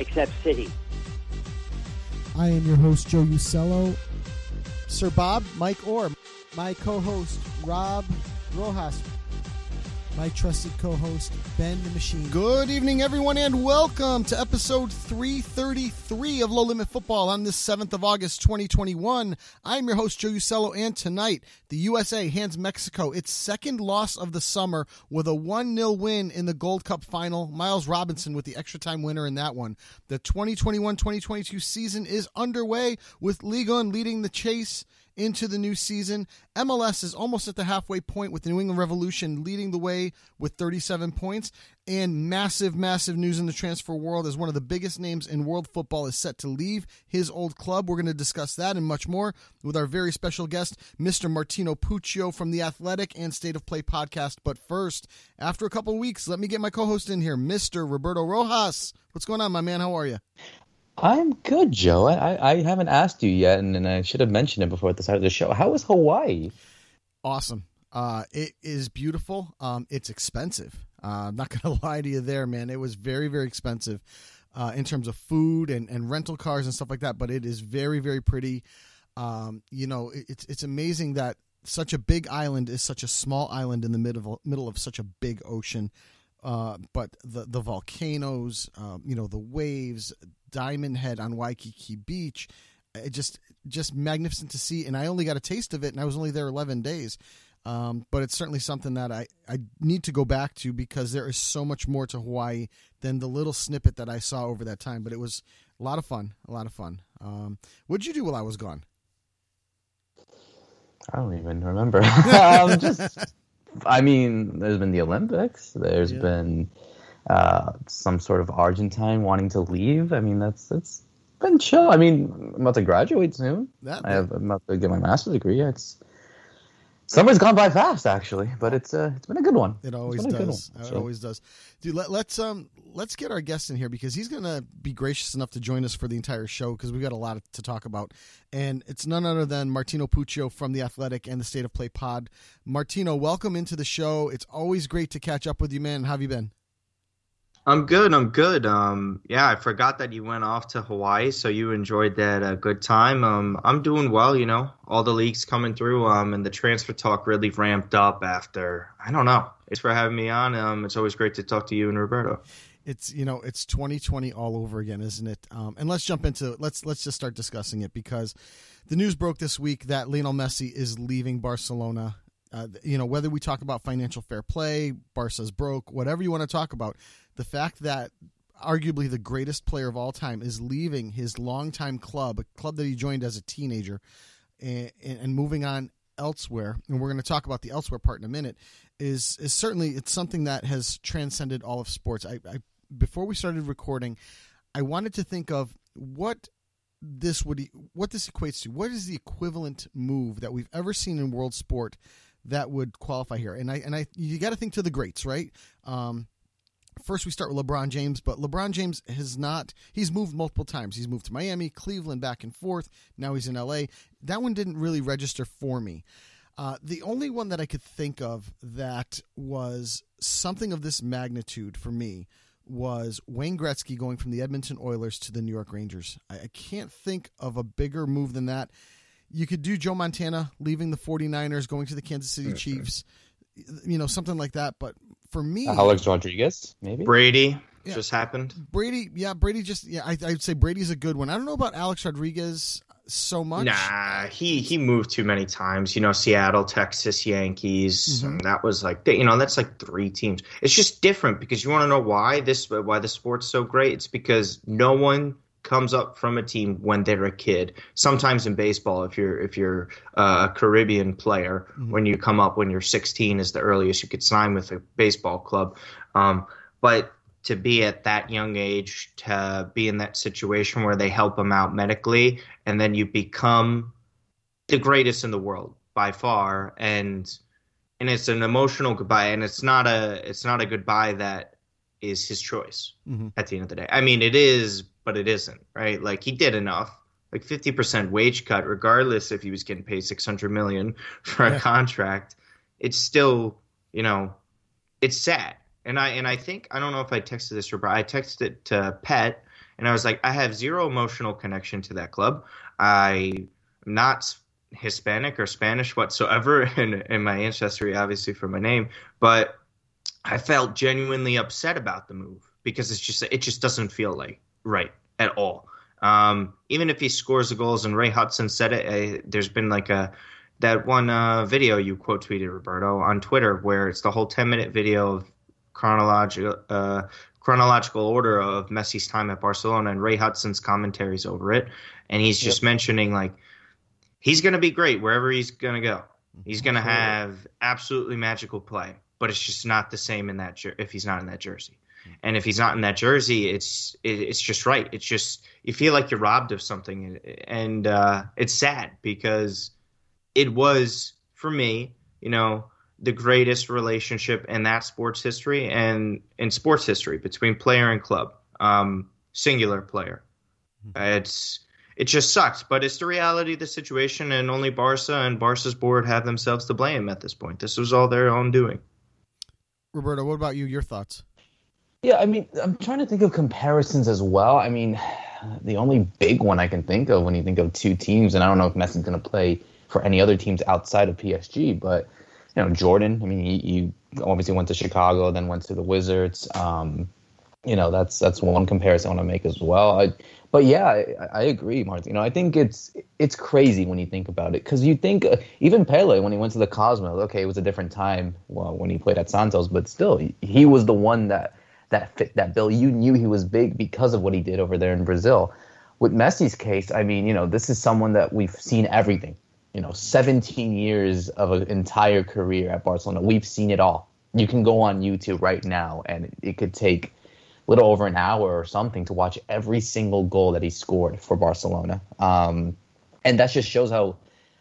except City. I am your host, Joe Usello. Sir Bob, Mike Orr, my co-host, Rob Rojas, my trusted co-host, Ben the Machine. Good evening, everyone, and welcome to episode 333 of Low Limit Futbol on this 7th of August, 2021. I'm your host, Joe Usello, and tonight, the USA hands Mexico its second loss of the summer with a 1 0 win in the Gold Cup final. Miles Robinson with the extra time winner in that one. The 2021 2022 season is underway with Liga leading the chase into the new season. MLS is almost at the halfway point with the New England Revolution leading the way with 37 points. And massive, massive news in the transfer world as one of the biggest names in world football is set to leave his old club. We're going to discuss that and much more with our very special guest, Mr. Martino Puccio from the Athletic and State of Play podcast. But first, after a couple weeks, let me get my co host in here, Mr. Roberto Rojas. What's going on, my man? How are you? I'm good, Joe. I, I haven't asked you yet, and, and I should have mentioned it before at the start of the show. How was Hawaii? Awesome. Uh, it is beautiful. Um, it's expensive. Uh, I'm not going to lie to you there, man. It was very, very expensive uh, in terms of food and, and rental cars and stuff like that, but it is very, very pretty. Um, you know, it, it's, it's amazing that such a big island is such a small island in the middle of, middle of such a big ocean. Uh, but the the volcanoes, um, you know, the waves, Diamond Head on Waikiki Beach, it just just magnificent to see. And I only got a taste of it, and I was only there eleven days. Um, but it's certainly something that I, I need to go back to because there is so much more to Hawaii than the little snippet that I saw over that time. But it was a lot of fun, a lot of fun. Um, what did you do while I was gone? I don't even remember. um, just I mean, there's been the Olympics. There's Yeah. been uh, some sort of Argentine wanting to leave. I mean, that's that's been chill. I mean, I'm about to graduate soon. That- I have, I'm about to get my master's degree. It's summer's gone by fast, actually, but it's uh, it's been a good one. It always been a good does. one. It So- always does. Dude, let, let's um let's get our guest in here because he's gonna be gracious enough to join us for the entire show because we've got a lot to talk about, and it's none other than Martino Puccio from the Athletic and the State of Play Pod. Martino, welcome into the show. It's always great to catch up with you, man. How have you been? I'm good. I'm good. Um, yeah, I forgot that you went off to Hawaii, so you enjoyed that uh, good time. Um, I'm doing well. You know, all the leagues coming through. Um, and the transfer talk really ramped up after. I don't know. Thanks for having me on. Um, it's always great to talk to you and Roberto. It's you know it's 2020 all over again, isn't it? Um, and let's jump into let's let's just start discussing it because the news broke this week that Lionel Messi is leaving Barcelona. Uh, you know whether we talk about financial fair play, Barca's broke, whatever you want to talk about, the fact that arguably the greatest player of all time is leaving his longtime club, a club that he joined as a teenager, and, and moving on elsewhere, and we're going to talk about the elsewhere part in a minute, is is certainly it's something that has transcended all of sports. I, I before we started recording, I wanted to think of what this would what this equates to. What is the equivalent move that we've ever seen in world sport that would qualify here? And I and I you got to think to the greats, right? Um, first we start with LeBron James, but LeBron James has not. He's moved multiple times. He's moved to Miami, Cleveland, back and forth. Now he's in LA. That one didn't really register for me. Uh, the only one that I could think of that was something of this magnitude for me was Wayne Gretzky going from the Edmonton Oilers to the New York Rangers. I, I can't think of a bigger move than that. You could do Joe Montana leaving the 49ers, going to the Kansas City Chiefs, you know, something like that. But for me, Alex Rodriguez, maybe Brady Yeah. just happened. Brady, yeah, Brady just, yeah, I, I'd say Brady's a good one. I don't know about Alex Rodriguez so much. Nah, he he moved too many times. You know, Seattle, Texas, Yankees. Mhm. and that was like you know that's like three teams. It's just different because you want to know why this why the sport's so great. It's because no one comes up from a team when they're a kid. Sometimes in baseball, if you're if you're a Caribbean player, when you come up when you're 16 is the earliest you could sign with a baseball club. Um, but to be at that young age, to be in that situation where they help them out medically, and then you become the greatest in the world by far, and and it's an emotional goodbye, and it's not a it's not a goodbye that is his choice Mhm. at the end of the day. I mean, it is, but it isn't, right? Like he did enough. Like fifty percent wage cut, regardless if he was getting paid six hundred million for Yeah. a contract, it's still, you know, it's sad. And I and I think I don't know if I texted this or but I texted it to Pet, and I was like, I have zero emotional connection to that club. I am not Hispanic or Spanish whatsoever in in my ancestry, obviously for my name, but I felt genuinely upset about the move because it's just it just doesn't feel like right at all. Um, even if he scores the goals, and Ray Hudson said it, uh, there's been like a that one uh, video you quote tweeted Roberto on Twitter where it's the whole 10 minute video of chronological uh, chronological order of Messi's time at Barcelona and Ray Hudson's commentaries over it, and he's just mentioning like he's going to be great wherever he's going to go. He's going to have absolutely magical play, but it's just not the same in that jer- if he's not in that jersey. And if he's not in that jersey, it's it, it's just right. It's just you feel like you're robbed of something, and uh, it's sad because it was for me, you know, the greatest relationship in that sports history and in sports history between player and club, um, singular player. It's it just sucks, but it's the reality of the situation, and only Barca and Barca's board have themselves to blame at this point. This was all their own doing. Roberto, what about you? Your thoughts? Yeah, I mean, I'm trying to think of comparisons as well. I mean, the only big one I can think of when you think of two teams, and I don't know if Messi's going to play for any other teams outside of PSG, but you know, Jordan. I mean, he, he obviously went to Chicago, then went to the Wizards. Um, you know, that's that's one comparison I want to make as well. I, but yeah, I, I agree, Martin. You know, I think it's it's crazy when you think about it because you think uh, even Pele when he went to the Cosmos, okay, it was a different time well, when he played at Santos, but still, he, he was the one that that fit that bill. You knew he was big because of what he did over there in Brazil. With Messi's case, I mean, you know, this is someone that we've seen everything. You know, 17 years of an entire career at Barcelona. We've seen it all. You can go on YouTube right now, and it could take a little over an hour or something to watch every single goal that he scored for Barcelona. Um, and that just shows how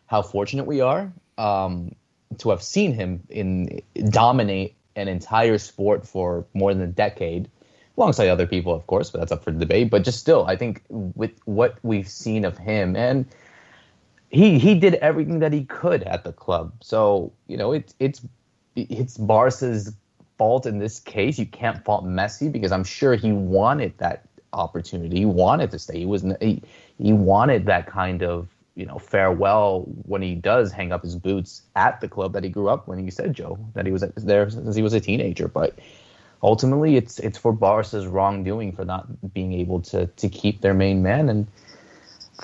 how fortunate we are um, to have seen him in dominate an entire sport for more than a decade, alongside other people, of course, but that's up for debate. But just still, I think with what we've seen of him, and he he did everything that he could at the club. So you know, it's it's it's Barca's fault in this case. You can't fault Messi because I'm sure he wanted that opportunity. He wanted to stay. He was he, he wanted that kind of you know farewell when he does hang up his boots at the club that he grew up when. he said Joe that he was there since he was a teenager, but ultimately it's it's for Barca's wrongdoing for not being able to to keep their main man. And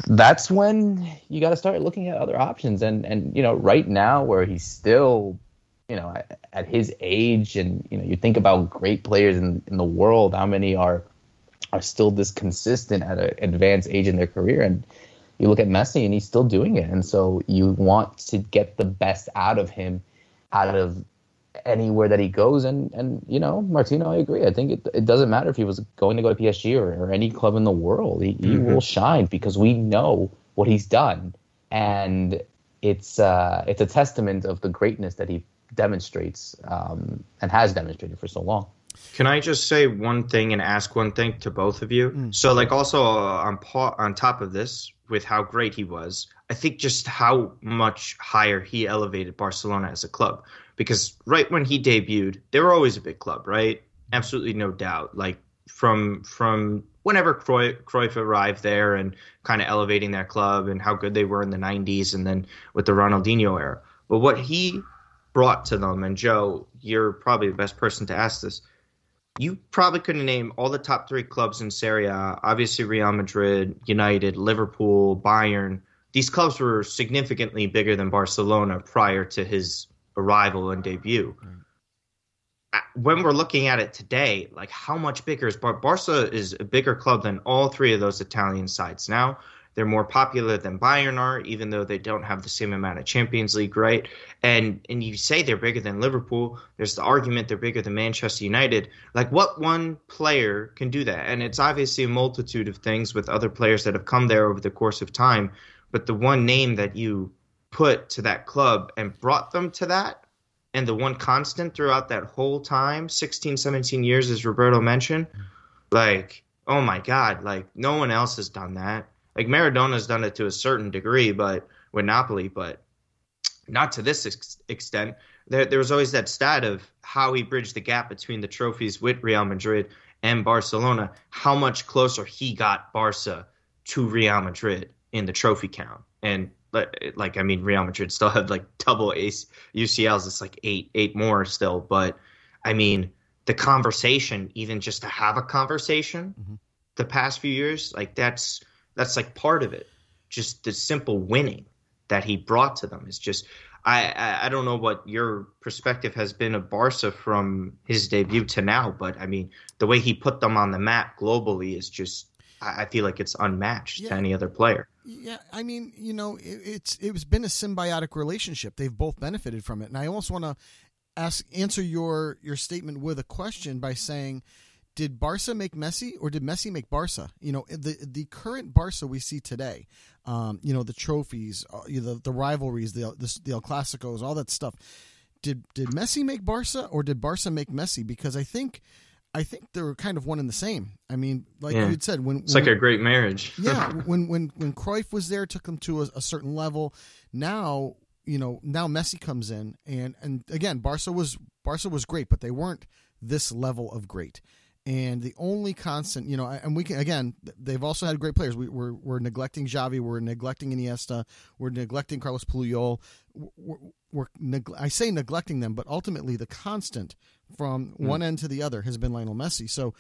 that's when you got to start looking at other options. And and you know right now where he's still you know at, at his age and you know you think about great players in in the world how many are are still this consistent at an advanced age in their career. And you look at Messi and he's still doing it. And so you want to get the best out of him out of anywhere that he goes. And and you know Martino I agree. I think it, it doesn't matter if he was going to go to PSG or, or any club in the world. He, he will shine because we know what he's done. And it's uh it's a testament of the greatness that he demonstrates um and has demonstrated for so long Can I just say one thing and ask one thing to both of you? Mm. So, like, also uh, on pa- on top of this, with how great he was, I think just how much higher he elevated Barcelona as a club. Because right when he debuted, they were always a big club, right? Absolutely no doubt. Like from from whenever Cruyff, Cruyff arrived there and kind of elevating that club and how good they were in the '90s, and then with the Ronaldinho era. But what he brought to them, and Joe, you're probably the best person to ask this you probably couldn't name all the top three clubs in Serie A. Obviously, Real Madrid, United, Liverpool, Bayern. These clubs were significantly bigger than Barcelona prior to his arrival and debut. Uh, When we're looking at it today, like how much bigger is Bar- Barca is a bigger club than all three of those Italian sides now. They're more popular than Bayern are, even though they don't have the same amount of Champions League, right? And and you say they're bigger than Liverpool. There's the argument they're bigger than Manchester United. Like what one player can do that? And it's obviously a multitude of things with other players that have come there over the course of time. But the one name that you put to that club and brought them to that, and the one constant throughout that whole time, 16, 17 years, as Roberto mentioned, like, oh my God, like no one else has done that. Like Maradona's done it to a certain degree, but with Napoli, but not to this ex- extent. There, there was always that stat of how he bridged the gap between the trophies with Real Madrid and Barcelona, how much closer he got Barca to Real Madrid in the trophy count. And like, I mean, Real Madrid still had like double ace UCLs. It's like eight, eight more still. But I mean, the conversation, even just to have a conversation, Mhm. the past few years, like that's that's like part of it. Just the simple winning that he brought to them is just. I, I don't know what your perspective has been of Barca from his debut to now, but I mean the way he put them on the map globally is just I, I feel like it's unmatched Yeah. to any other player. Yeah, I mean, you know, it, it's it's been a symbiotic relationship. They've both benefited from it, and I almost want to ask answer your your statement with a question by saying, did Barca make Messi or did Messi make Barca? You know, the the current Barca we see today, um, you know, the trophies, uh, the, the rivalries, the, the the El Clasicos, all that stuff. Did did Messi make Barca or did Barca make Messi? Because I think. I think they're kind of one and the same. I mean, like Yeah. you said, when It's when, like a great marriage. yeah, when when when Cruyff was there, took them to a, a certain level. Now, you know, now Messi comes in, and and again, Barca was Barca was great, but they weren't this level of great. And the only constant, you know, and we can again, they've also had great players. We, we're we're neglecting Xavi, we're neglecting Iniesta, we're neglecting Carlos Puyol. We're, we're neg- I say neglecting them, but ultimately the constant from hmm. one end to the other has been Lionel Messi. So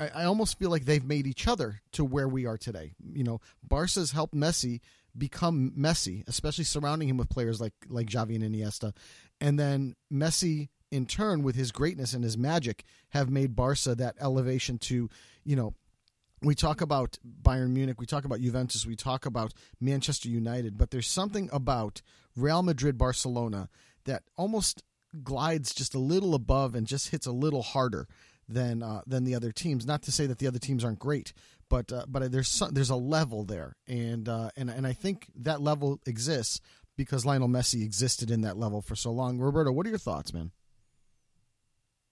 I, I almost feel like they've made each other to where we are today. You know, Barca's helped Messi become Messi, especially surrounding him with players like like Xavi and Iniesta, and then Messi in turn with his greatness and his magic have made Barca that elevation to, you know, we talk about Bayern Munich, we talk about Juventus, we talk about Manchester United, but there's something about Real Madrid, Barcelona that almost glides just a little above and just hits a little harder than uh, than the other teams. Not to say that the other teams aren't great, but uh, but there's some, there's a level there, and uh, and and I think that level exists because Lionel Messi existed in that level for so long. Roberto, what are your thoughts, man?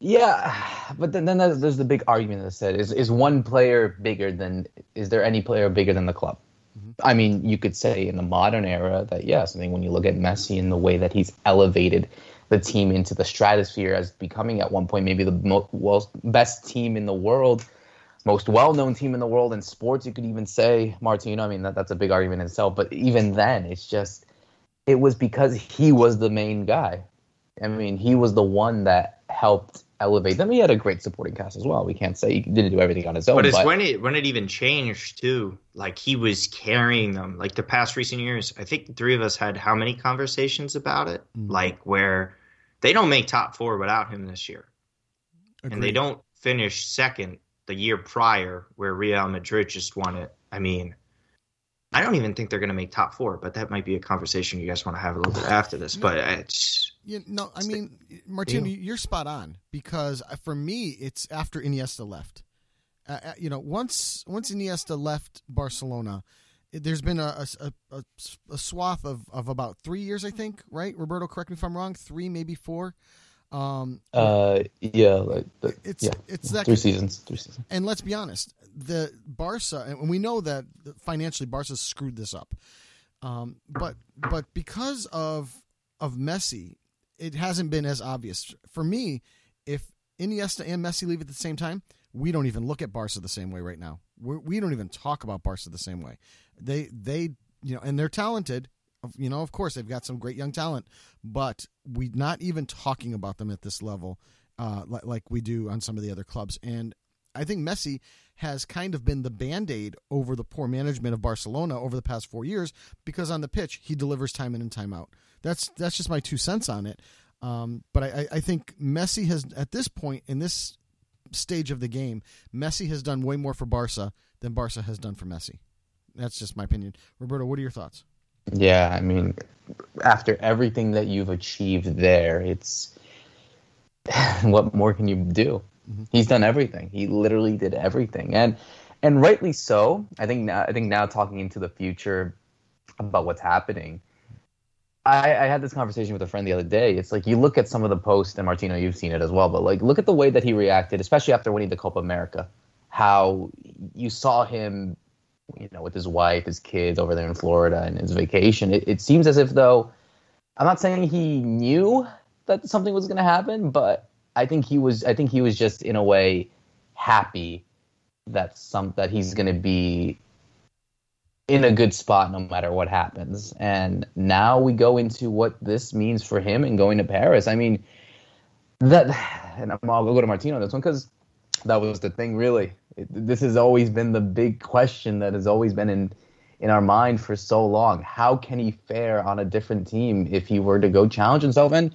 Yeah, but then, then there's, there's the big argument that said is is one player bigger than is there any player bigger than the club? Mm-hmm. I mean, you could say in the modern era that yes. I mean, when you look at Messi and the way that he's elevated the team into the stratosphere as becoming at one point maybe the mo- well, best team in the world, most well-known team in the world in sports. You could even say Martino. I mean, that, that's a big argument in itself. But even then, it's just it was because he was the main guy. I mean, he was the one that helped elevate them. He had a great supporting cast as well. We can't say he didn't do everything on his own. But it's when it when it even changed too. Like he was carrying them. Like the past recent years, I think the three of us had how many conversations about it? Mm-hmm. Like where they don't make top four without him this year, and they don't finish second the year prior where Real Madrid just won it. I mean. I don't even think they're going to make top four, but that might be a conversation you guys want to have a little bit after this. But it's Yeah, no, I mean, Martino, you're spot on because uh, for me, it's after Iniesta left. Uh, uh, you know, once once Iniesta left Barcelona, it- there's been a a, a, a swath of, of about three years, I think. Right, Roberto, correct me if I'm wrong. Three, maybe four, Um, uh, yeah, like the, it's yeah, it's that three seasons, three seasons. And let's be honest, the Barca, and we know that financially Barca screwed this up. Um, but but because of of Messi, it hasn't been as obvious for me. If Iniesta and Messi leave at the same time, we don't even look at Barca the same way right now. We're, we do not even talk about Barca the same way. They they you know, and they're talented. You know, of course, they've got some great young talent, but we're not even talking about them at this level, uh, like, like we do on some of the other clubs. And I think Messi has kind of been the band aid over the poor management of Barcelona over the past four years because on the pitch he delivers time in and time out. That's that's just my two cents on it. Um, but I, I think Messi has at this point in this stage of the game, Messi has done way more for Barca than Barca has done for Messi. That's just my opinion. Roberto, what are your thoughts? Yeah, I mean, after everything that you've achieved there, it's what more can you do? Mm-hmm. He's done everything. He literally did everything, and and rightly so. I think now, I think now talking into the future about what's happening. I, I, had this conversation with a friend the other day. It's like you look at some of the posts, and Martino, you've seen it as well. But like, look at the way that he reacted, especially after winning the Copa America. How you saw him you know, with his wife, his kids over there in Florida and his vacation. It, it seems as if though, I'm not saying he knew that something was going to happen, but I think he was. I think he was just in a way happy that some that he's going to be in a good spot no matter what happens. And now we go into what this means for him and going to Paris. I mean, that, and I'll go to Martino on this one because that was the thing, really. It, this has always been the big question that has always been in in our mind for so long. How can he fare on a different team if he were to go challenge himself? And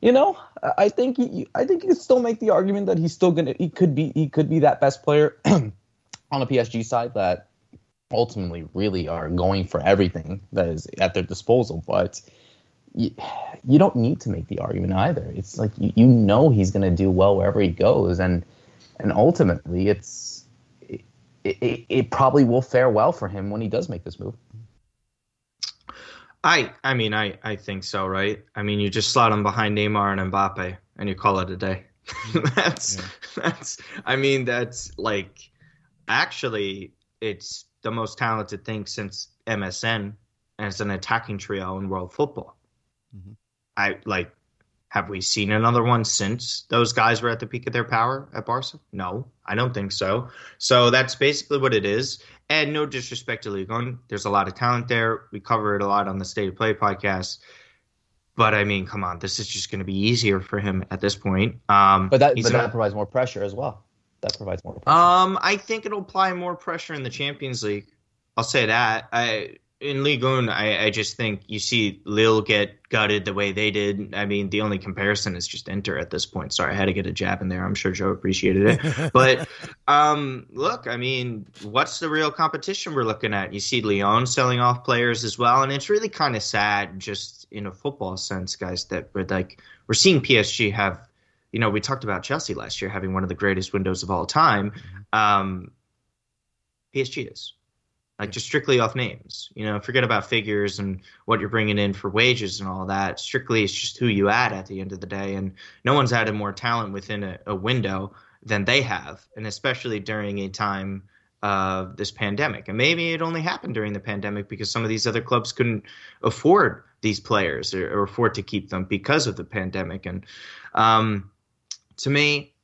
you know, I think he, I think you could still make the argument that he's still gonna he could be he could be that best player on the PSG side that ultimately really are going for everything that is at their disposal, but. You, you don't need to make the argument either. It's like you, you know he's going to do well wherever he goes, and and ultimately, it's it, it, it probably will fare well for him when he does make this move. I I mean I I think so, right? I mean you just slot him behind Neymar and Mbappe and you call it a day. that's yeah. that's I mean that's like actually it's the most talented thing since MSN as an attacking trio in world football. Mm-hmm. I like have we seen another one since those guys were at the peak of their power at Barca? No, I don't think so. So that's basically what it is. And no disrespect to Ligue 1, there's a lot of talent there. We cover it a lot on the State of Play podcast. But I mean, come on, this is just going to be easier for him at this point. Um, but that, but that provides more pressure as well. That provides more. Pressure. Um, I think it'll apply more pressure in the Champions League. I'll say that. I in Ligue 1, I, I just think you see Lille get gutted the way they did. I mean, the only comparison is just Inter at this point. Sorry, I had to get a jab in there. I'm sure Joe appreciated it. but um, look, I mean, what's the real competition we're looking at? You see Lyon selling off players as well, and it's really kind of sad, just in a football sense, guys, that we're like we're seeing PSG have. You know, we talked about Chelsea last year having one of the greatest windows of all time. Mm-hmm. Um, PSG is like just strictly off names. You know, forget about figures and what you're bringing in for wages and all that. Strictly, it's just who you add at the end of the day. And no one's added more talent within a, a window than they have, and especially during a time of this pandemic. And maybe it only happened during the pandemic because some of these other clubs couldn't afford these players or, or afford to keep them because of the pandemic. And um, to me,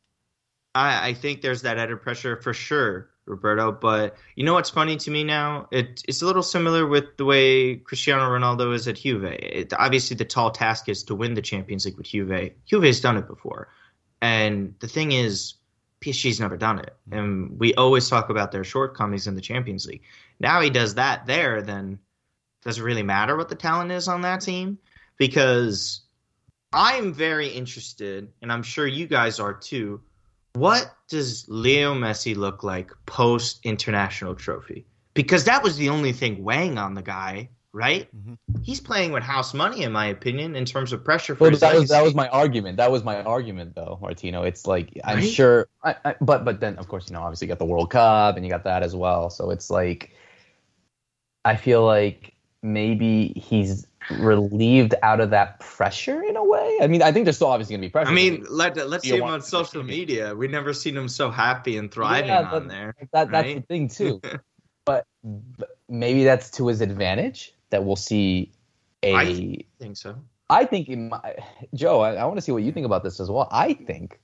I, I think there's that added pressure for sure Roberto. But you know what's funny to me now? It, it's a little similar with the way Cristiano Ronaldo is at Juve. It, obviously, the tall task is to win the Champions League with Juve. Juve's done it before, and the thing is, PSG's never done it, mm-hmm. and we always talk about their shortcomings in the Champions League. Now he does that there, then does it really matter what the talent is on that team? Because I'm very interested, and I'm sure you guys are too what does Leo Messi look like post international trophy? Because that was the only thing weighing on the guy, right? Mm-hmm. He's playing with house money, in my opinion, in terms of pressure. For well, that was that was my argument. That was my argument, though, Martino. It's like I'm right? sure, I, I, but but then of course you know obviously you got the World Cup and you got that as well. So it's like I feel like maybe he's relieved out of that pressure in a way. I mean, I think there's still obviously gonna be pressure. I mean, let let's see him on social media. We've never seen him so happy and thriving Yeah, on there. that, that's the thing too. but, but maybe that's to his advantage that we'll see a. I think so. I think, in my, Joe, I, I want to see what you think about this as well. I think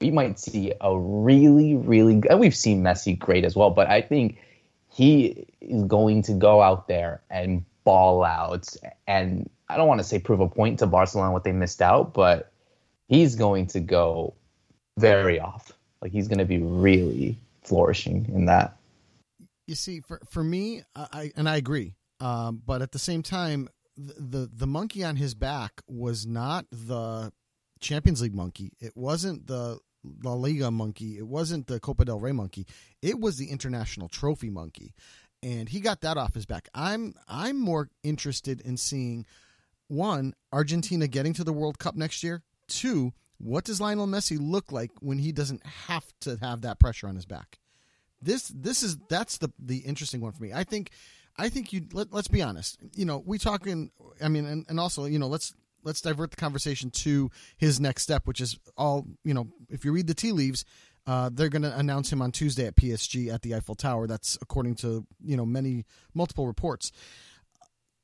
we might see a really, really. And we've seen Messi great as well, but I think he is going to go out there and ball out. And I don't want to say prove a point to Barcelona what they missed out, but he's going to go very off. Like he's going to be really flourishing in that. You see, for for me, I and I agree. Um, but at the same time, the, the the monkey on his back was not the Champions League monkey. It wasn't the La Liga monkey. It wasn't the Copa del Rey monkey. It was the international trophy monkey, and he got that off his back. I'm I'm more interested in seeing one Argentina getting to the World Cup next year. Two, what does Lionel Messi look like when he doesn't have to have that pressure on his back? This this is that's the the interesting one for me. I think I think you let, let's be honest. You know, we talking I mean and, and also, you know, let's let's divert the conversation to his next step, which is all, you know, if you read the tea leaves, uh, they're going to announce him on Tuesday at PSG at the Eiffel Tower. That's according to, you know, many multiple reports.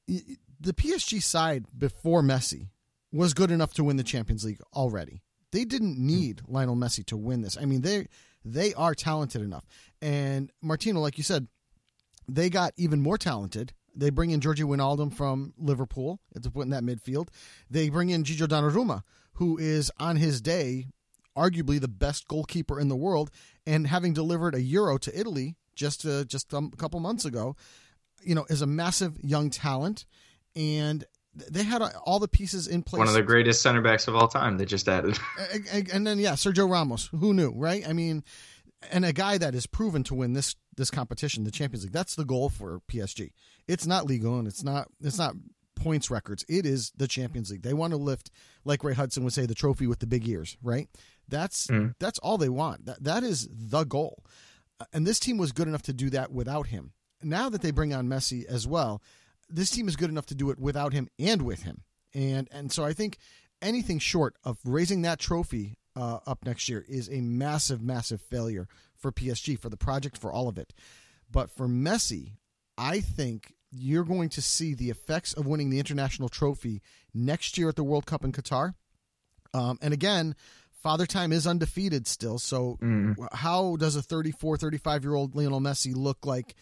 The PSG side before Messi was good enough to win the Champions League already. They didn't need Lionel Messi to win this. I mean, they they are talented enough. And Martino, like you said, they got even more talented. They bring in Georginio Wijnaldum from Liverpool to put in that midfield. They bring in Gigio Donnarumma, who is on his day arguably the best goalkeeper in the world, and having delivered a Euro to Italy just uh, just a couple months ago, you know, is a massive young talent, and they had uh, all the pieces in place. One of the greatest center backs of all time. They just added. and, then yeah, Sergio Ramos. Who knew, right? I mean, and a guy that is proven to win this this competition, the Champions League. That's the goal for PSG. It's not legal and it's not it's not points records. It is the Champions League. They want to lift, like Ray Hudson would say, the trophy with the big ears, right? That's Mm. that's all they want. That that is the goal. Uh, And this team was good enough to do that without him. Now that they bring on Messi as well, this team is good enough to do it without him and with him. And and so I think anything short of raising that trophy uh, up next year is a massive, massive failure for PSG, for the project, for all of it. But for Messi, I think you're going to see the effects of winning the international trophy next year at the World Cup in Qatar. Um, and again, Father Time is undefeated still. So, Mm. how does a 34, 35 year old Lionel Messi look like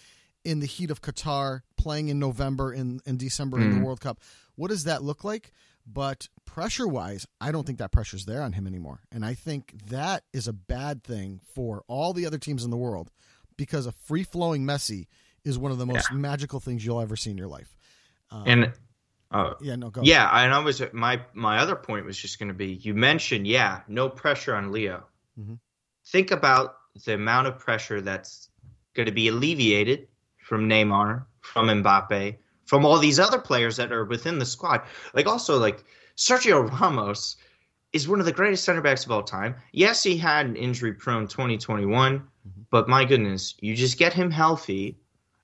in the heat of Qatar, playing in November and, and December in the Mm. World Cup? What does that look like? But pressure wise, I don't think that pressure's there on him anymore. And I think that is a bad thing for all the other teams in the world because a free flowing Messi is one of the most magical things you'll ever see in your life. Um, And uh, yeah, no, go. yeah, and I was my my other point was just going to be you mentioned yeah, no pressure on Leo. Mhm. Think about the amount of pressure that's going to be alleviated from Neymar, from Mbappe, from all these other players that are within the squad. Like also like Sergio Ramos is one of the greatest center backs of all time. Yes, he had an injury prone 2021, but my goodness, you just get him healthy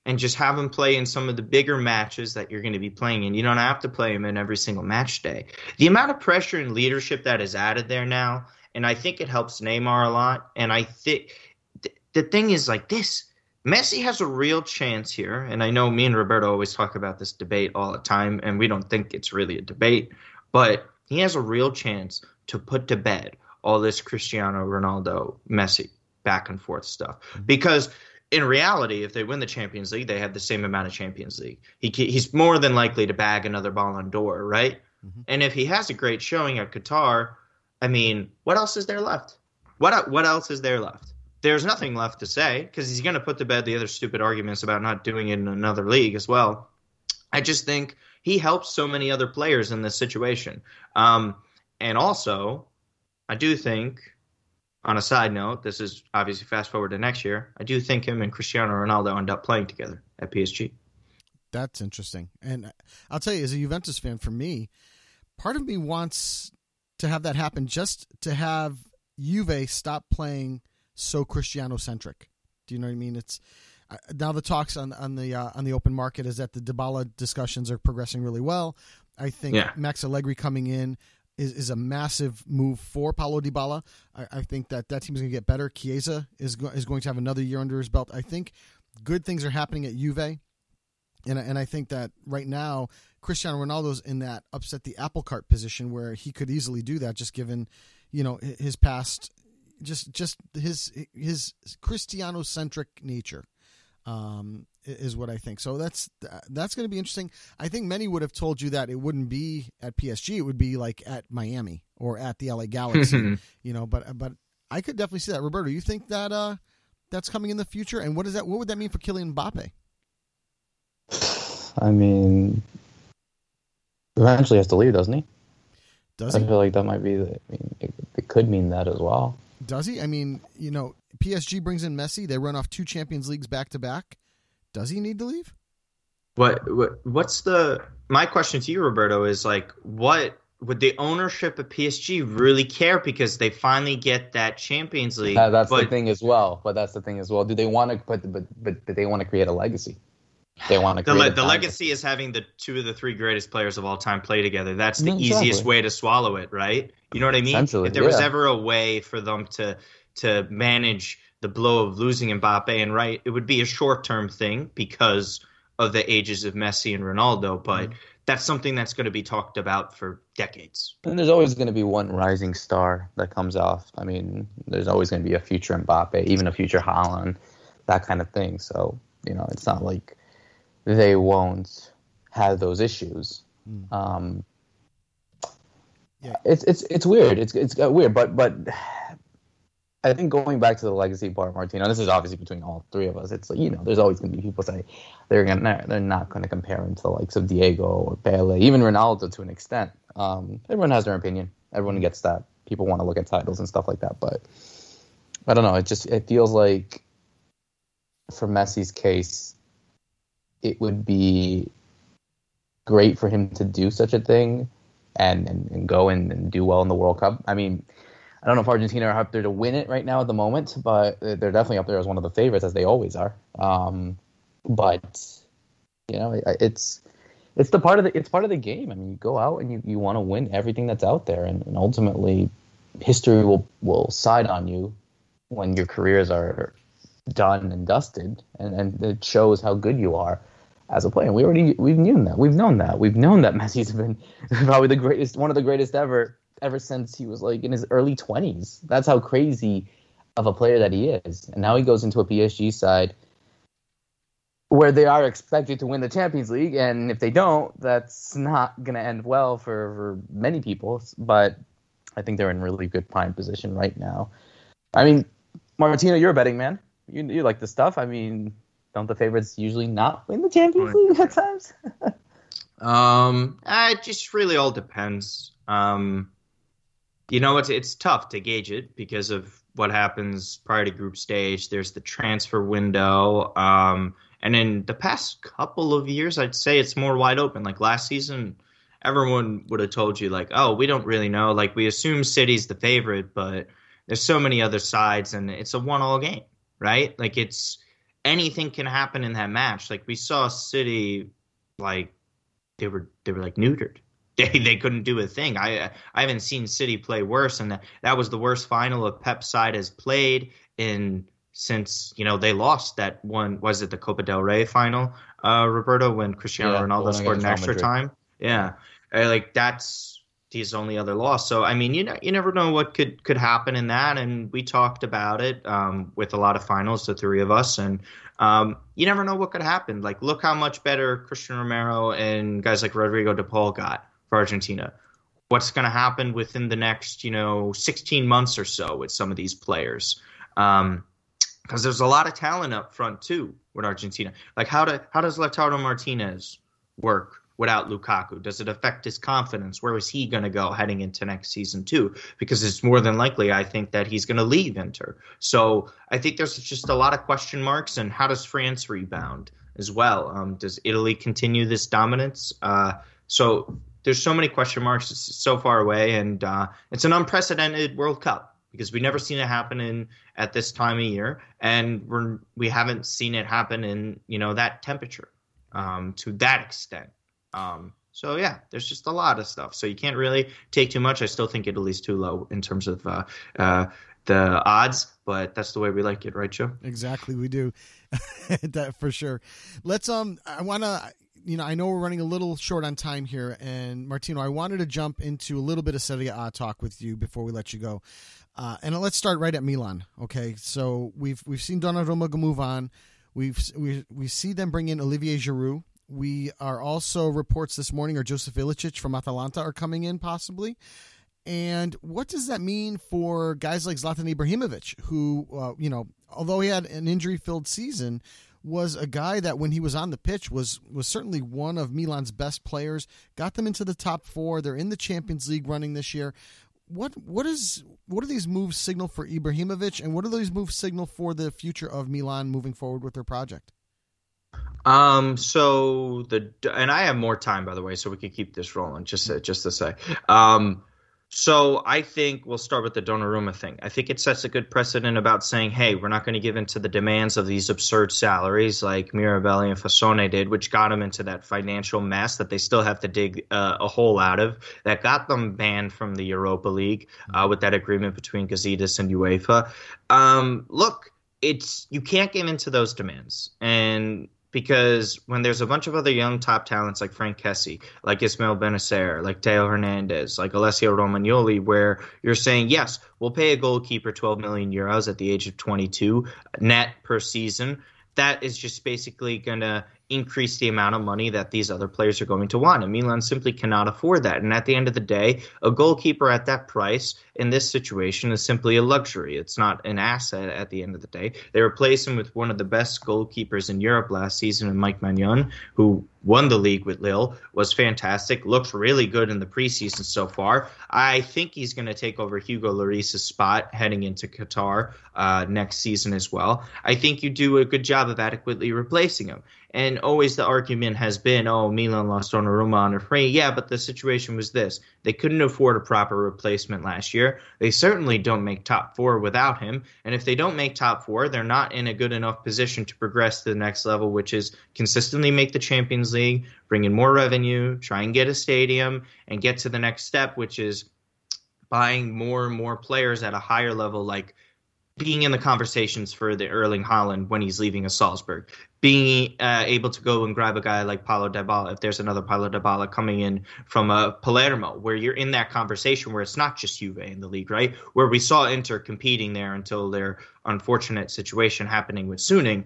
and just have him play in some of the bigger matches that you're going to be playing in. You don't have to play him in every single match day. The amount of pressure and leadership that is added there now, and I think it helps Neymar a lot. And I think th- the thing is like this. Messi has a real chance here, and I know me and Roberto always talk about this debate all the time, and we don't think it's really a debate, but he has a real chance to put to bed all this Cristiano Ronaldo, Messi back and forth stuff. Because in reality, if they win the Champions League, they have the same amount of Champions League. He he's more than likely to bag another Ballon d'Or, right? And if he has a great showing at Qatar, I mean, what else is there left? What what else is there left? There's nothing left to say because he's going to put to bed the other stupid arguments about not doing it in another league as well. I just think he helps so many other players in this situation. Um, and also, I do think, on a side note, this is obviously fast forward to next year. I do think him and Cristiano Ronaldo end up playing together at PSG. That's interesting. And I'll tell you, as a Juventus fan, for me, part of me wants to have that happen just to have Juve stop playing so Cristiano centric. Do you know what I mean? It's uh, now the talks on on the uh, on the open market is that the Dybala discussions are progressing really well. I think Yeah. Max Allegri coming in is, is a massive move for Paulo Dybala. I, I think that that team is going to get better. Chiesa is go, is going to have another year under his belt. I think good things are happening at Juve, and and I think that right now Cristiano Ronaldo's in that upset the apple cart position where he could easily do that, just given you know his past, just just his his Cristiano centric nature um, is what I think. So that's that's going to be interesting. I think many would have told you that it wouldn't be at PSG; it would be like at Miami or at the LA Galaxy. you know, but but I could definitely see that. Roberto, you think that uh, that's coming in the future, and what does that? What would that mean for Kylian Mbappe? I mean, eventually has to leave, doesn't he? Does I feel like that might be. The, I mean, it, it could mean that as well. Does he? I mean, you know, PSG brings in Messi. They run off two Champions Leagues back to back. Does he need to leave? What, what what's the my question to you, Roberto, is like what would the ownership of PSG really care because they finally get that Champions League? That, that's the thing as well. But that's the thing as well. Do they want to? But but but, but they want to create a legacy. They want to the, create le- a the legacy is having the two of the three greatest players of all time play together. That's the No, easiest way to swallow it, right? You know what I mean? If there was ever a way for them to to manage the blow of losing Mbappe and right, it would be a short term thing because of the ages of Messi and Ronaldo. But Mm-hmm. that's something that's going to be talked about for decades. And there's always going to be one rising star that comes off. I mean, there's always going to be a future Mbappe, even a future Haaland, that kind of thing. So, you know, it's not like they won't have those issues. Um, Yeah. it's it's it's weird. It's it's uh, weird, but but I think going back to the legacy part, Martino. This is obviously between all three of us. It's like you know, there's always going to be people say they're gonna they're not going to compare him to the likes of Diego or Pele, even Ronaldo to an extent. Um, everyone has their opinion. Everyone gets that. People want to look at titles and stuff like that, but I don't know. It just it feels like for Messi's case, it would be great for him to do such a thing and, and, and go and, and do well in the World Cup. I mean, I don't know if Argentina are up there to win it right now at the moment, but they're definitely up there as one of the favorites, as they always are. Um, but you know, it, it's it's the part of the it's part of the game. I mean, you go out and you, you want to win everything that's out there, and, and ultimately, history will will side on you when your careers are done and dusted, and, and it shows how good you are as a player. We already we've known that. We've known that. We've known that Messi's been probably the greatest, one of the greatest ever, ever since he was like in his early twenties. That's how crazy of a player that he is. And now he goes into a PSG side where they are expected to win the Champions League, and if they don't, that's not going to end well for, for many people. But I think they're in really good prime position right now. I mean, Martino, you're a betting man. You, you like the stuff. I mean, don't the favorites usually not win the Champions League at times? Um, uh, it just really all depends. Um, you know, it's it's tough to gauge it because of what happens prior to group stage. There's the transfer window. Um, and in the past couple of years, I'd say it's more wide open. Like last season, everyone would have told you like, oh, we don't really know. Like we assume City's the favorite, but there's so many other sides, and it's a one-all game, right? Like it's anything can happen in that match. Like we saw City, like they were they were like neutered. They they couldn't do a thing. I I haven't seen City play worse, and that, that was the worst final a Pep side has played in since you know they lost that one. Was it the Copa del Rey final, uh, Roberto, when Cristiano Yeah, Ronaldo scored Real extra Madrid. time? Yeah, Uh, like that's his only other loss. So I mean, you know, you never know what could could happen in that. And we talked about it um, with a lot of finals, the three of us, and um, you never know what could happen. Like, look how much better Cristian Romero and guys like Rodrigo De Paul got for Argentina. What's going to happen within the next, you know, 16 months or so with some of these players? Um, because there's a lot of talent up front too with Argentina. Like, how do how does Lautaro Martinez work without Lukaku? Does it affect his confidence? Where is he going to go heading into next season too? Because it's more than likely, I think that he's going to leave Inter. So I think there's just a lot of question marks. And how does France rebound as well? Um, does Italy continue this dominance? Uh, so there's so many question marks. It's so far away, and uh, it's an unprecedented World Cup because we've never seen it happen in at this time of year, and we're we haven't seen it happen in you know that temperature um, to that extent. Um, so yeah, there's just a lot of stuff. So you can't really take too much. I still think Italy's too low in terms of uh, uh, the odds, but that's the way we like it, right, Joe? Exactly, we do. that for sure. Let's um, I want to. You know, I know we're running a little short on time here, and Martino, I wanted to jump into a little bit of Serie A talk with you before we let you go. Uh, and let's start right at Milan. Okay, so we've we've seen Donnarumma move on. We've we we see them bring in Olivier Giroud. We are also reports this morning, or Joseph Ilicic from Atalanta are coming in possibly. And what does that mean for guys like Zlatan Ibrahimovic, who, uh, you know, although he had an injury-filled season, was a guy that when he was on the pitch was was certainly one of Milan's best players. Got them into the top four. They're in the Champions League running this year. What what is what do these moves signal for Ibrahimovic, and what do these moves signal for the future of Milan moving forward with their project? Um. So the and I have more time, by the way, so we could keep this rolling. Just to, just to say, um, so I think we'll start with the Donnarumma thing. I think it sets a good precedent about saying, hey, we're not going to give in to the demands of these absurd salaries like Mirabelli and Fassone did, which got them into that financial mess that they still have to dig uh, a hole out of. That got them banned from the Europa League uh, with that agreement between Gazidis and UEFA. Um, look, it's you can't give in to those demands, and because when there's a bunch of other young top talents like Frank Kessie, like Ismail Bennacer, like Theo Hernandez, like Alessio Romagnoli, where you're saying, yes, we'll pay a goalkeeper 12 million euros at the age of 22 net per season. That is just basically going to increase the amount of money that these other players are going to want. And Milan simply cannot afford that. And at the end of the day, a goalkeeper at that price in this situation is simply a luxury. It's not an asset at the end of the day. They replace him with one of the best goalkeepers in Europe last season in Mike Maignan, who won the league with Lille, was fantastic, looks really good in the preseason so far. I think he's going to take over Hugo Lloris's spot heading into Qatar uh, next season as well. I think you do a good job of adequately replacing him. And always the argument has been, oh, Milan lost Donnarumma on a free. Yeah, but the situation was this. They couldn't afford a proper replacement last year. They certainly don't make top four without him. And if they don't make top four, they're not in a good enough position to progress to the next level, which is consistently make the Champions League, bring in more revenue, try and get a stadium, and get to the next step, which is buying more and more players at a higher level, like being in the conversations for the Erling Haaland when he's leaving a Salzburg, being uh, able to go and grab a guy like Paulo Dybala if there's another Paulo Dybala coming in from a uh, Palermo, where you're in that conversation where it's not just Juve in the league, right? Where we saw Inter competing there until their unfortunate situation happening with Suning.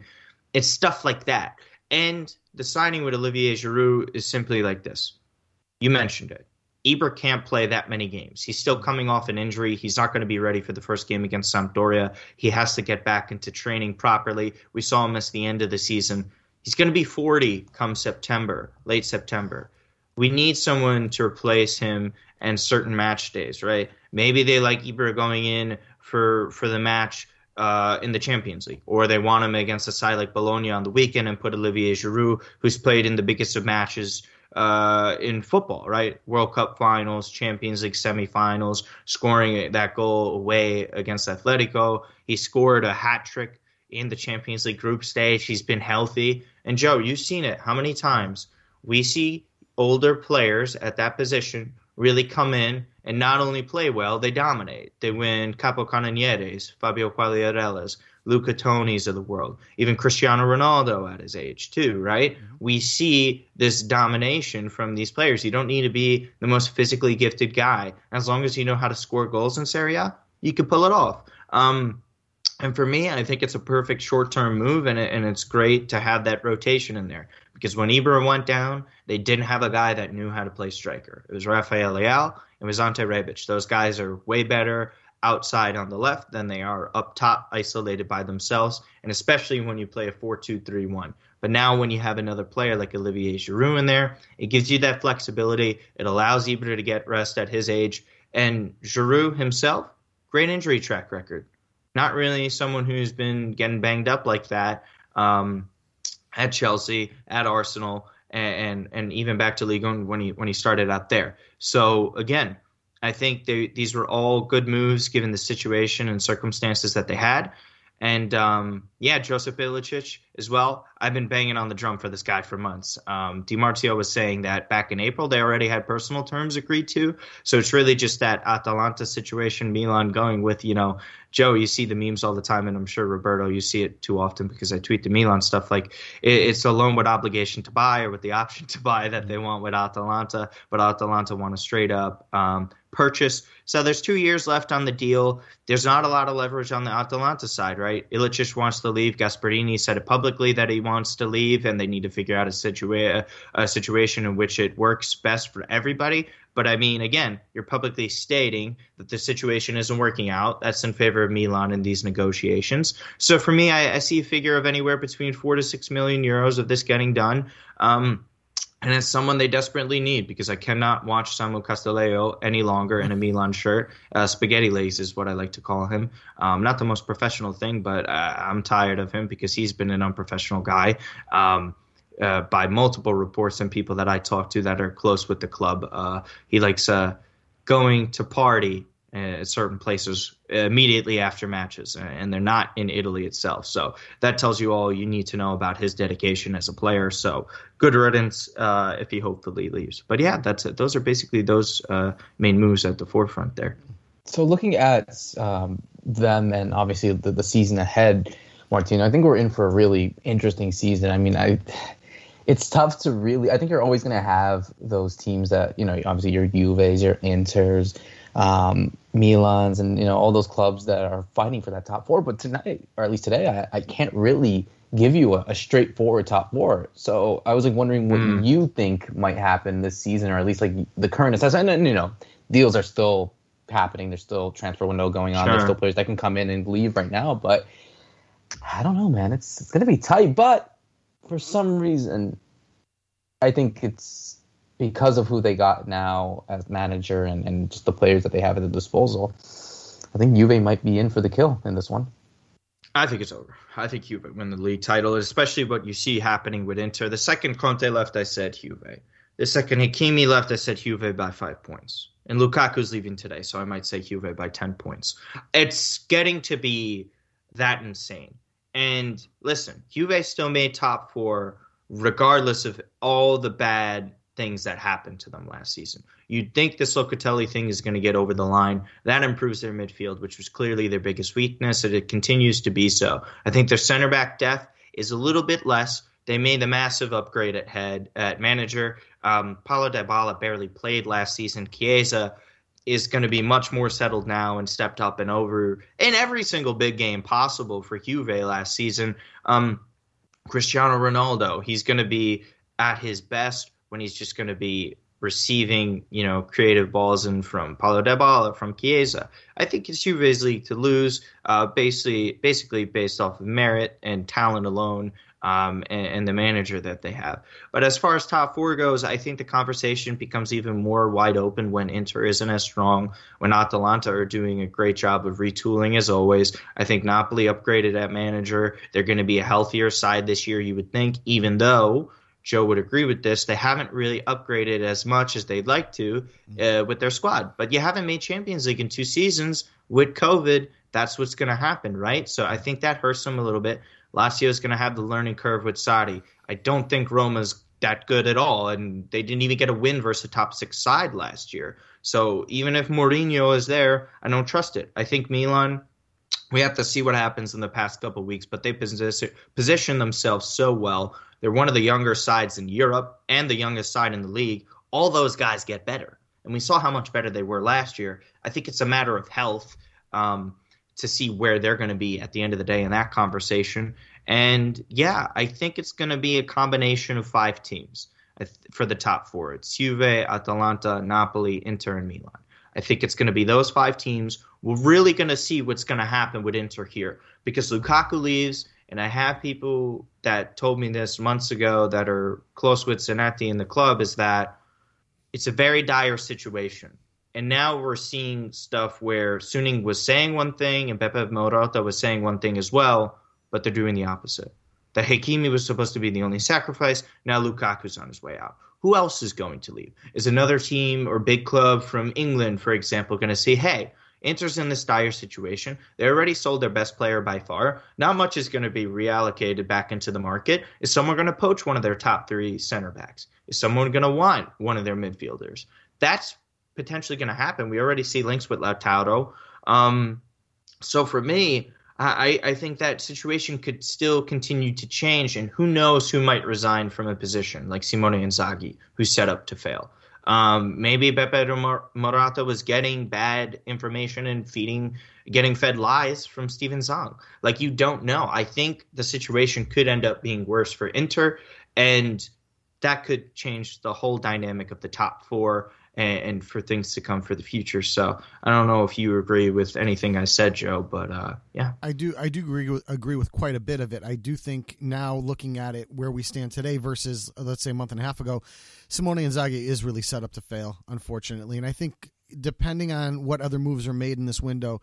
It's stuff like that. And the signing with Olivier Giroud is simply like this. You mentioned it. Ibra can't play that many games. He's still coming off an injury. He's not going to be ready for the first game against Sampdoria. He has to get back into training properly. We saw him at the end of the season. He's going to be 40 come September, late September. We need someone to replace him and certain match days, right? Maybe they like Ibra going in for for the match uh, in the Champions League, or they want him against a side like Bologna on the weekend and put Olivier Giroud, who's played in the biggest of matches uh, in football, right? World Cup finals, Champions League semifinals, scoring that goal away against Atletico. He scored a hat trick in the Champions League group stage. He's been healthy. And Joe, you've seen it. How many times we see older players at that position really come in and not only play well, they dominate. They win Capocannonieri's, Fabio Quagliarella's, Luca Toni's of the world, even Cristiano Ronaldo at his age too, right? Mm-hmm. We see this domination from these players. You don't need to be the most physically gifted guy. As long as you know how to score goals in Serie A, you can pull it off. Um, and for me, I think it's a perfect short-term move, and, it, and it's great to have that rotation in there. Because when Ibra went down, they didn't have a guy that knew how to play striker. It was Rafael and it was Ante Rebic. Those guys are way better outside on the left than they are up top, isolated by themselves, and especially when you play a 4 2 3 1. But now, when you have another player like Olivier Giroud in there, it gives you that flexibility. It allows Ibra to get rest at his age. And Giroud himself, great injury track record. Not really someone who's been getting banged up like that um, at Chelsea, at Arsenal, and, and, and even back to Ligue 1 when he when he started out there. So again, I think they, these were all good moves given the situation and circumstances that they had. And um, yeah, Joseph Ilicic as well. I've been banging on the drum for this guy for months. Um, DiMarzio was saying that back in April they already had personal terms agreed to. So it's really just that Atalanta situation, Milan going with, you know, Joe, you see the memes all the time, and I'm sure Roberto, you see it too often because I tweet the Milan stuff. Like it's a loan with obligation to buy or with the option to buy that they want with Atalanta, but Atalanta want a straight up um, purchase. So there's two years left on the deal. There's not a lot of leverage on the Atalanta side, right? Ilicic wants to leave. Gasperini said it publicly that he wants to leave, and they need to figure out a, situa- a situation in which it works best for everybody. But I mean, again, you're publicly stating that the situation isn't working out. That's in favor of Milan in these negotiations. So for me, I, I see a figure of anywhere between four to six million euros of this getting done. Um, and it's someone they desperately need because I cannot watch Samu Castillejo any longer in a Milan shirt. Uh, spaghetti legs is what I like to call him. Um, not the most professional thing, but uh, I'm tired of him because he's been an unprofessional guy. Um, uh, by multiple reports and people that I talk to that are close with the club, uh, he likes uh, going to party at certain places immediately after matches, and they're not in Italy itself. So that tells you all you need to know about his dedication as a player. So good riddance uh, if he hopefully leaves. But yeah, that's it. Those are basically those uh, main moves at the forefront there. So looking at um, them and obviously the, the season ahead, Martino, I think we're in for a really interesting season. I mean, I it's tough to really. I think you're always going to have those teams that you know, obviously your Juves, your Inters, um, Milans, and you know all those clubs that are fighting for that top four. But tonight, or at least today, I, I can't really give you a, a, straightforward top four. So I was like wondering what mm. you think might happen this season, or at least like the current assessment. And you know, deals are still happening. There's still transfer window going on. Sure. There's still players that can come in and leave right now. But I don't know, man. It's it's gonna be tight. But for some reason, I think it's because of who they got now as manager and, and just the players that they have at the disposal. I think Juve might be in for the kill in this one. I think it's over. I think Juve win the league title, especially what you see happening with Inter. The second Conte left, I said Juve. The second Hakimi left, I said Juve by five points. And Lukaku's leaving today, so I might say Juve by 10 points. It's getting to be that insane. And listen, Juve still made top four regardless of all the bad things that happened to them last season. You'd think this Locatelli thing is going to get over the line. That improves their midfield, which was clearly their biggest weakness, and it continues to be so. I think their center back depth is a little bit less. They made the massive upgrade at head at manager. Um, Paulo Dybala barely played last season. Chiesa is going to be much more settled now and stepped up and over in every single big game possible for Juve last season. Um, Cristiano Ronaldo, he's going to be at his best when he's just going to be receiving, you know, creative balls in from Paulo Dybala, from Chiesa. I think it's Juve's league to lose, uh, basically, basically based off of merit and talent alone. Um, and, and, the manager that they have. But as far as top four goes, I think the conversation becomes even more wide open when Inter isn't as strong, when Atalanta are doing a great job of retooling as always. I think Napoli upgraded at manager. They're going to be a healthier side this year, you would think, even though Joe would agree with this. They haven't really upgraded as much as they'd like to uh, with their squad. But you haven't made Champions League in two seasons with COVID. That's what's going to happen, right? So I think that hurts them a little bit. Lazio is going to have the learning curve with Sarri. I don't think Roma's that good at all, and they didn't even get a win versus a top six side last year. So even if Mourinho is there, I don't trust it. I think Milan. We have to see what happens in the past couple weeks, but they position, position themselves so well they're one of the younger sides in Europe and the youngest side in the league. All those guys get better. And we saw how much better they were last year. I think it's a matter of health um, to see where they're going to be at the end of the day in that conversation. And yeah, I think it's going to be a combination of five teams for the top four. It's Juve, Atalanta, Napoli, Inter, and Milan. I think it's going to be those five teams. We're really going to see what's going to happen with Inter here because Lukaku leaves and I have people that told me this months ago that are close with Zanetti in the club is that it's a very dire situation. And now we're seeing stuff where Suning was saying one thing and Beppe Marotta was saying one thing as well, but they're doing the opposite. That Hakimi was supposed to be the only sacrifice. Now Lukaku's on his way out. Who else is going to leave? Is another team or big club from England, for example, going to say, hey, Inter's in this dire situation. They already sold their best player by far. Not much is going to be reallocated back into the market. Is someone going to poach one of their top three center backs? Is someone going to want one of their midfielders? That's potentially going to happen. We already see links with Lautaro. Um, so for me, I, I think that situation could still continue to change, and who knows who might resign from a position like Simone Inzaghi, who's set up to fail. Um, maybe Beppe Marotta was getting bad information and feeding, getting fed lies from Steven Zhang. Like you don't know. I think the situation could end up being worse for Inter, and that could change the whole dynamic of the top four and, and, for things to come for the future. So I don't know if you agree with anything I said, Joe, but uh, yeah, I do. I do agree with, agree with quite a bit of it. I do think now looking at it where we stand today versus uh, let's say a month and a half ago, Simone Inzaghi is really set up to fail, unfortunately. And I think depending on what other moves are made in this window,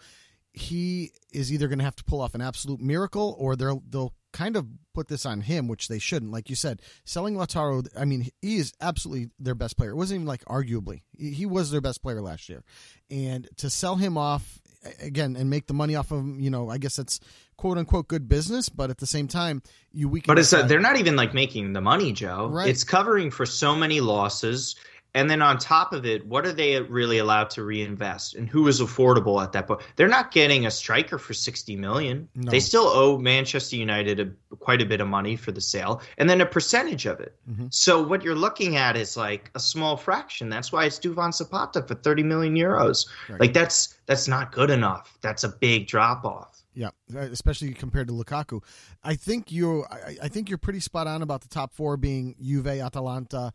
he is either going to have to pull off an absolute miracle or they'll they'll kind of put this on him, which they shouldn't. Like you said, selling Lautaro, I mean, he is absolutely their best player. It wasn't even like arguably. He was their best player last year. And to sell him off again and make the money off of him, you know, I guess that's quote unquote good business, but at the same time, you weaken. But it's a, they're not even like making the money, Joe. Right. It's covering for so many losses. And then on top of it, what are they really allowed to reinvest, and who is affordable at that point? They're not getting a striker for sixty million. No. They still owe Manchester United a, quite a bit of money for the sale, and then a percentage of it. Mm-hmm. So what you're looking at is like a small fraction. That's why it's Duvan Zapata for thirty million euros. Right. Like that's that's not good enough. That's a big drop off. Yeah, especially compared to Lukaku. I think you I, I think you're pretty spot on about the top four being Juve, Atalanta,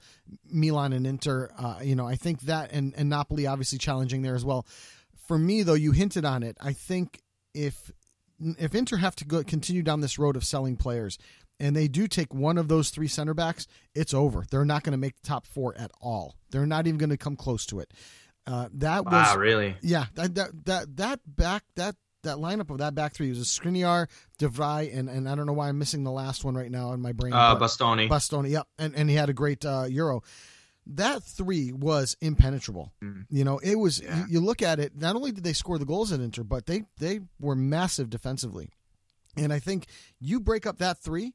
Milan, and Inter. Uh, you know, I think that and and Napoli obviously challenging there as well. For me, though, you hinted on it. I think if if Inter have to go continue down this road of selling players, and they do take one of those three center backs, it's over. They're not going to make the top four at all. They're not even going to come close to it. Uh, that was wow, really? Yeah, that that that that back that that lineup of that back three was a Skriniar, De Vrij, and and I don't know why I'm missing the last one right now in my brain. Uh, Bastoni. Bastoni, yep, and and he had a great uh, Euro. That three was impenetrable. Mm. You know, it was. Yeah. You, you look at it. Not only did they score the goals at Inter, but they they were massive defensively. And I think you break up that three,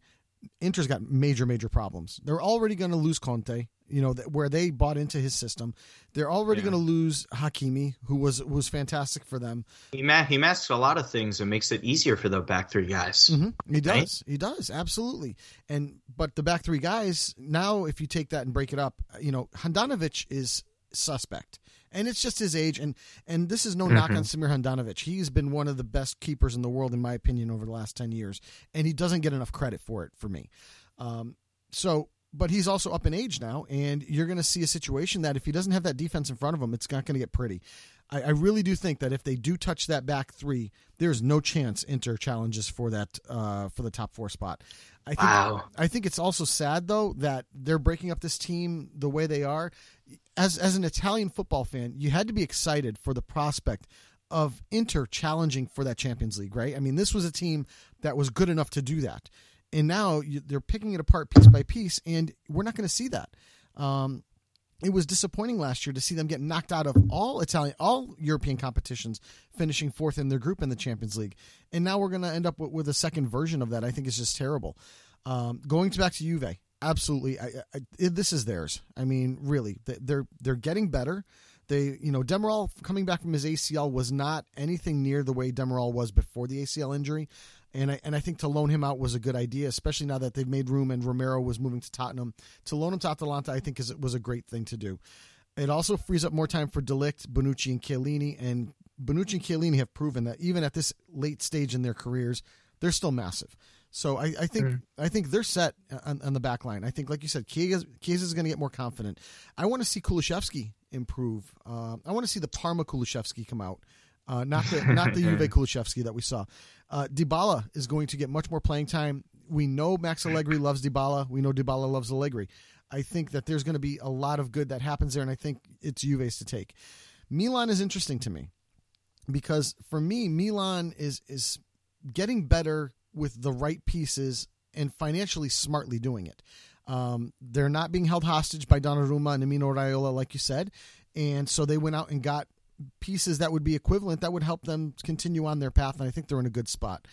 Inter's got major major problems. They're already going to lose Conte. You know, that where they bought into his system. They're already Yeah. going to lose Hakimi, who was was fantastic for them. He ma- he masks a lot of things and makes it easier for the back three guys. hmm He does. Right? He does absolutely. And but the back three guys now, if you take that and break it up, you know, Handanovic is suspect, and it's just his age. And and this is no knock on Samir Handanovic. He's been one of the best keepers in the world, in my opinion, over the last ten years, and he doesn't get enough credit for it for me. Um, so. But he's also up in age now, and you're going to see a situation that if he doesn't have that defense in front of him, it's not going to get pretty. I, I really do think that if they do touch that back three, there's no chance Inter challenges for that uh, for the top four spot. I think Wow. I think it's also sad though that they're breaking up this team the way they are. As as an Italian football fan, you had to be excited for the prospect of Inter challenging for that Champions League, right? I mean, this was a team that was good enough to do that, and now you, they're picking it apart piece by piece, and we're not going to see that. Um, it was disappointing last year to see them get knocked out of all Italian, all European competitions, finishing fourth in their group in the Champions League, and now we're going to end up with, with a second version of that. I think is just terrible. Um, going back to Juve, absolutely, I, I, this is theirs. I mean, really, they- they're they're getting better. They, you know, Demiral coming back from his ACL was not anything near the way Demiral was before the ACL injury, and I and I think to loan him out was a good idea, especially now that they've made room and Romero was moving to Tottenham. To loan him to Atalanta, I think is was a great thing to do. It also frees up more time for de Ligt, Bonucci, and Chiellini. And Bonucci and Chiellini have proven that even at this late stage in their careers, they're still massive. So I, I think I think they're set on, on the back line. I think, like you said, Chiesa is going to get more confident. I want to see Kulusevski improve. Uh, I want to see the Parma Kulusevski come out, uh, not the not the Juve Kulusevski that we saw. Uh, Dybala is going to get much more playing time. We know Max Allegri loves Dybala. We know Dybala loves Allegri. I think that there's going to be a lot of good that happens there, and I think it's Juve's to take. Milan is interesting to me because for me, Milan is is getting better with the right pieces and financially smartly doing it. Um, they're not being held hostage by Donnarumma and Amino Raiola, like you said, and so they went out and got pieces that would be equivalent that would help them continue on their path. And I think they're in a good spot.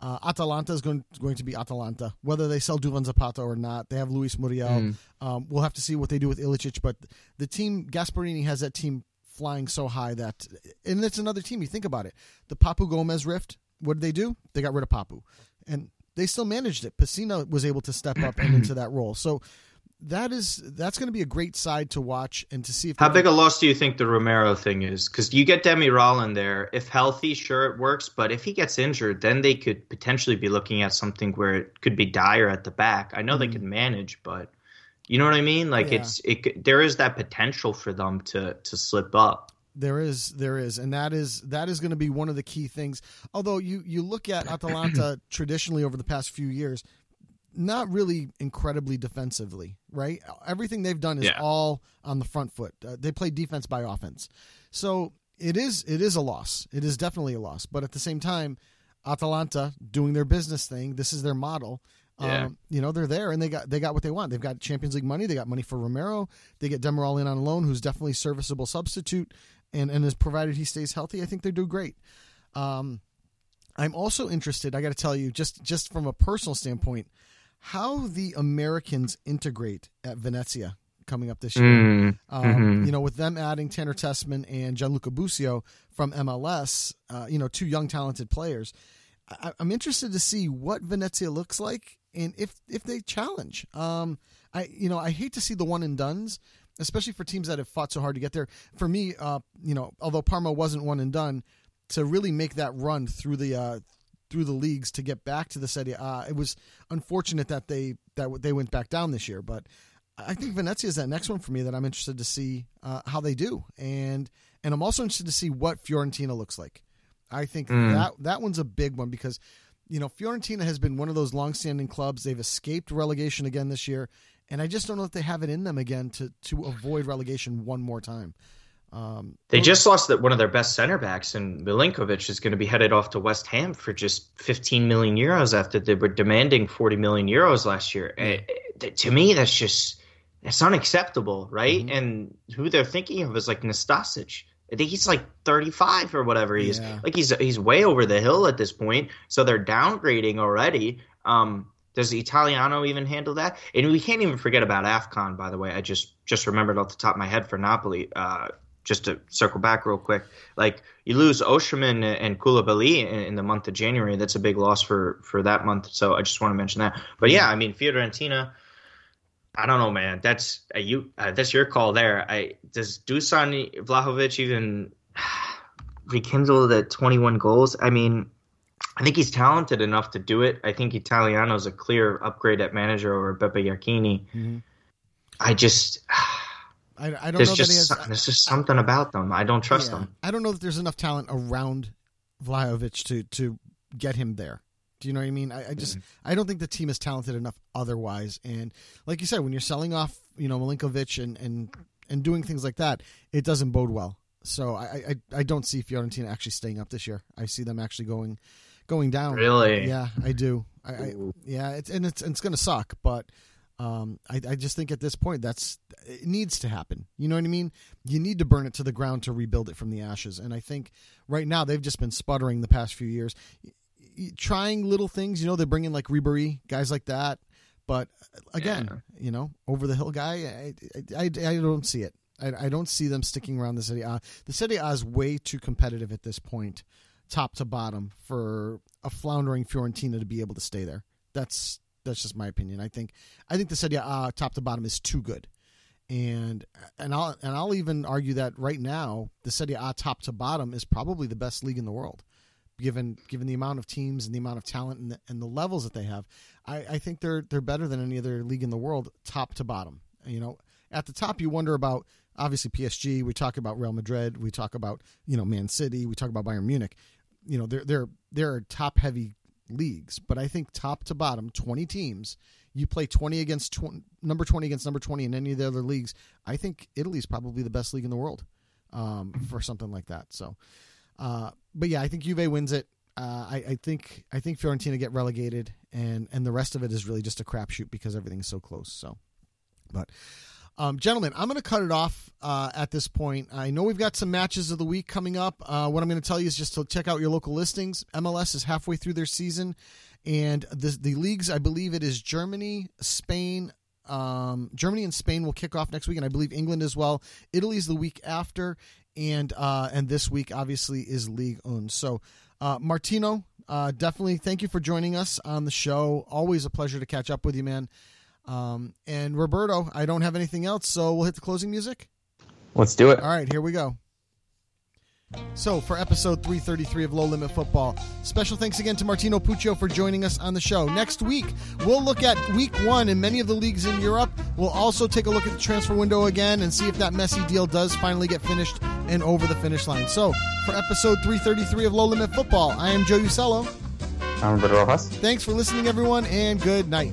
Uh, Atalanta is going going to be Atalanta, whether they sell Duvan Zapata or not. They have Luis Muriel. Mm. Um, we'll have to see what they do with Ilicic, but the team Gasperini has that team flying so high that, and it's another team. You think about it, the Papu Gomez rift. What did they do? They got rid of Papu, and they still managed it. Pessina was able to step up and into that role. So that is that's going to be a great side to watch and to see if How big a loss do you think the Romero thing is? Because you get Demiral in there. If healthy, sure it works. But if he gets injured, then they could potentially be looking at something where it could be dire at the back. I know they mm-hmm. can manage, but you know what I mean. Like Yeah. it's it. could- There is that potential for them to to slip up. There is, there is, and that is that is going to be one of the key things. Although you you look at Atalanta traditionally over the past few years, not really incredibly defensively, right? Everything they've done is Yeah. all on the front foot. Uh, they play defense by offense, so it is it is a loss. It is definitely a loss. But at the same time, Atalanta doing their business thing. This is their model. Yeah. Um, you know they're there and they got they got what they want. They've got Champions League money. They got money for Romero. They get Demiral in on loan, who's definitely serviceable substitute, and and is provided he stays healthy. I think they do great. Um, I'm also interested. I got to tell you, just just from a personal standpoint, how the Americans integrate at Venezia coming up this year. Mm, Um, mhm. You know, with them adding Tanner Tessman and Gianluca Busio from MLS, uh, you know, two young talented players. I, I'm interested to see what Venezia looks like and if if they challenge. Um, I you know I hate to see the one and duns, especially for teams that have fought so hard to get there. For me, uh, you know, although Parma wasn't one and done, to really make that run through the uh, through the leagues to get back to the Serie A, it was unfortunate that they that they went back down this year, but. I think Venezia is that next one for me that I'm interested to see uh, how they do, and and I'm also interested to see what Fiorentina looks like. I think Mm. that that one's a big one because you know Fiorentina has been one of those long-standing clubs. They've escaped relegation again this year, and I just don't know if they have it in them again to to avoid relegation one more time. Um, They just lost that one of their best center backs, and Milenkovic is going to be headed off to West Ham for just 15 million euros after they were demanding 40 million euros last year. Eh, eh, to me, that's just that's unacceptable, right? Mm-hmm. And who they're thinking of is like Nastasic. I think he's like 35 or whatever he is. Yeah. Like he's he's way over the hill at this point. So they're downgrading already. Um, does Italiano even handle that? And we can't even forget about Afcon, by the way. I just just remembered off the top of my head for Napoli. Uh, just to circle back real quick, like you lose Osimhen and Koulibaly in, in the month of January. That's a big loss for for that month. So I just want to mention that. But yeah, I mean Fiorentina. I don't know, man. That's uh, you. Uh, that's your call there. I does Dusan Vlahovic even rekindle the 21 goals? I mean, I think he's talented enough to do it. I think Italiano's a clear upgrade at manager over Beppe Iachini. Mhm. I just I, I don't there's know just that he has. some- there's just something about them. I don't trust yeah, them. I don't know that there's enough talent around Vlahovic to to get him there. Do you know what I mean? I, I just mm-hmm. I don't think the team is talented enough otherwise. And like you said, when you're selling off, you know, Milenkovic and and and doing things like that, it doesn't bode well. So I I, I don't see Fiorentina actually staying up this year. I see them actually going going down. Really? Yeah, I do. I, I yeah, it's and it's it's going to suck, but um, I, I just think at this point that's it needs to happen. You know what I mean? You need to burn it to the ground to rebuild it from the ashes. And I think right now they've just been sputtering the past few years, trying little things. You know, they bring in like Ribery, guys like that. But uh, again, you know, over the hill guy, I I, I, don't see it. I, I don't see them sticking around the city. A. The Serie A is way too competitive at this point, top to bottom, for a floundering Fiorentina to be able to stay there. That's that's just my opinion. I think I think the Serie A top to bottom is too good, and and I'll and I'll even argue that right now the Serie A top to bottom is probably the best league in the world, given given the amount of teams and the amount of talent and the, and the levels that they have. I, I think they're they're better than any other league in the world, top to bottom. You know, at the top you wonder about obviously PSG. We talk about Real Madrid. We talk about you know Man City. We talk about Bayern Munich. You know, they're they're they're top heavy leagues, but I think top to bottom, 20 teams, you play 20 against 20, number 20 against number 20 in any of the other leagues. I think Italy's probably the best league in the world um, for something like that. So, uh, but yeah, I think Juve wins it. uh, I, I think I think Fiorentina get relegated, and and the rest of it is really just a crapshoot because everything's so close. So, but um, gentlemen, I'm going to cut it off uh, at this point. I know we've got some matches of the week coming up. Uh, what I'm going to tell you is just to check out your local listings. MLS is halfway through their season, and the the leagues I believe it is Germany, Spain. Um, Germany and Spain will kick off next week, and I believe England as well. Italy's the week after, and uh, and this week obviously is Ligue 1. So, uh, Martino, uh, definitely thank you for joining us on the show. Always a pleasure to catch up with you, man. Um, and Roberto, I don't have anything else, so we'll hit the closing music. Let's do it. All right, here we go. So, for episode 333 of Low Limit Futbol, special thanks again to Martino Puccio for joining us on the show. Next week, we'll look at week one in many of the leagues in Europe. We'll also take a look at the transfer window again and see if that Messi deal does finally get finished and over the finish line. So, for episode 333 of Low Limit Futbol, I am Joe Usello. I'm Roberto Rojas. Thanks for listening, everyone, and good night.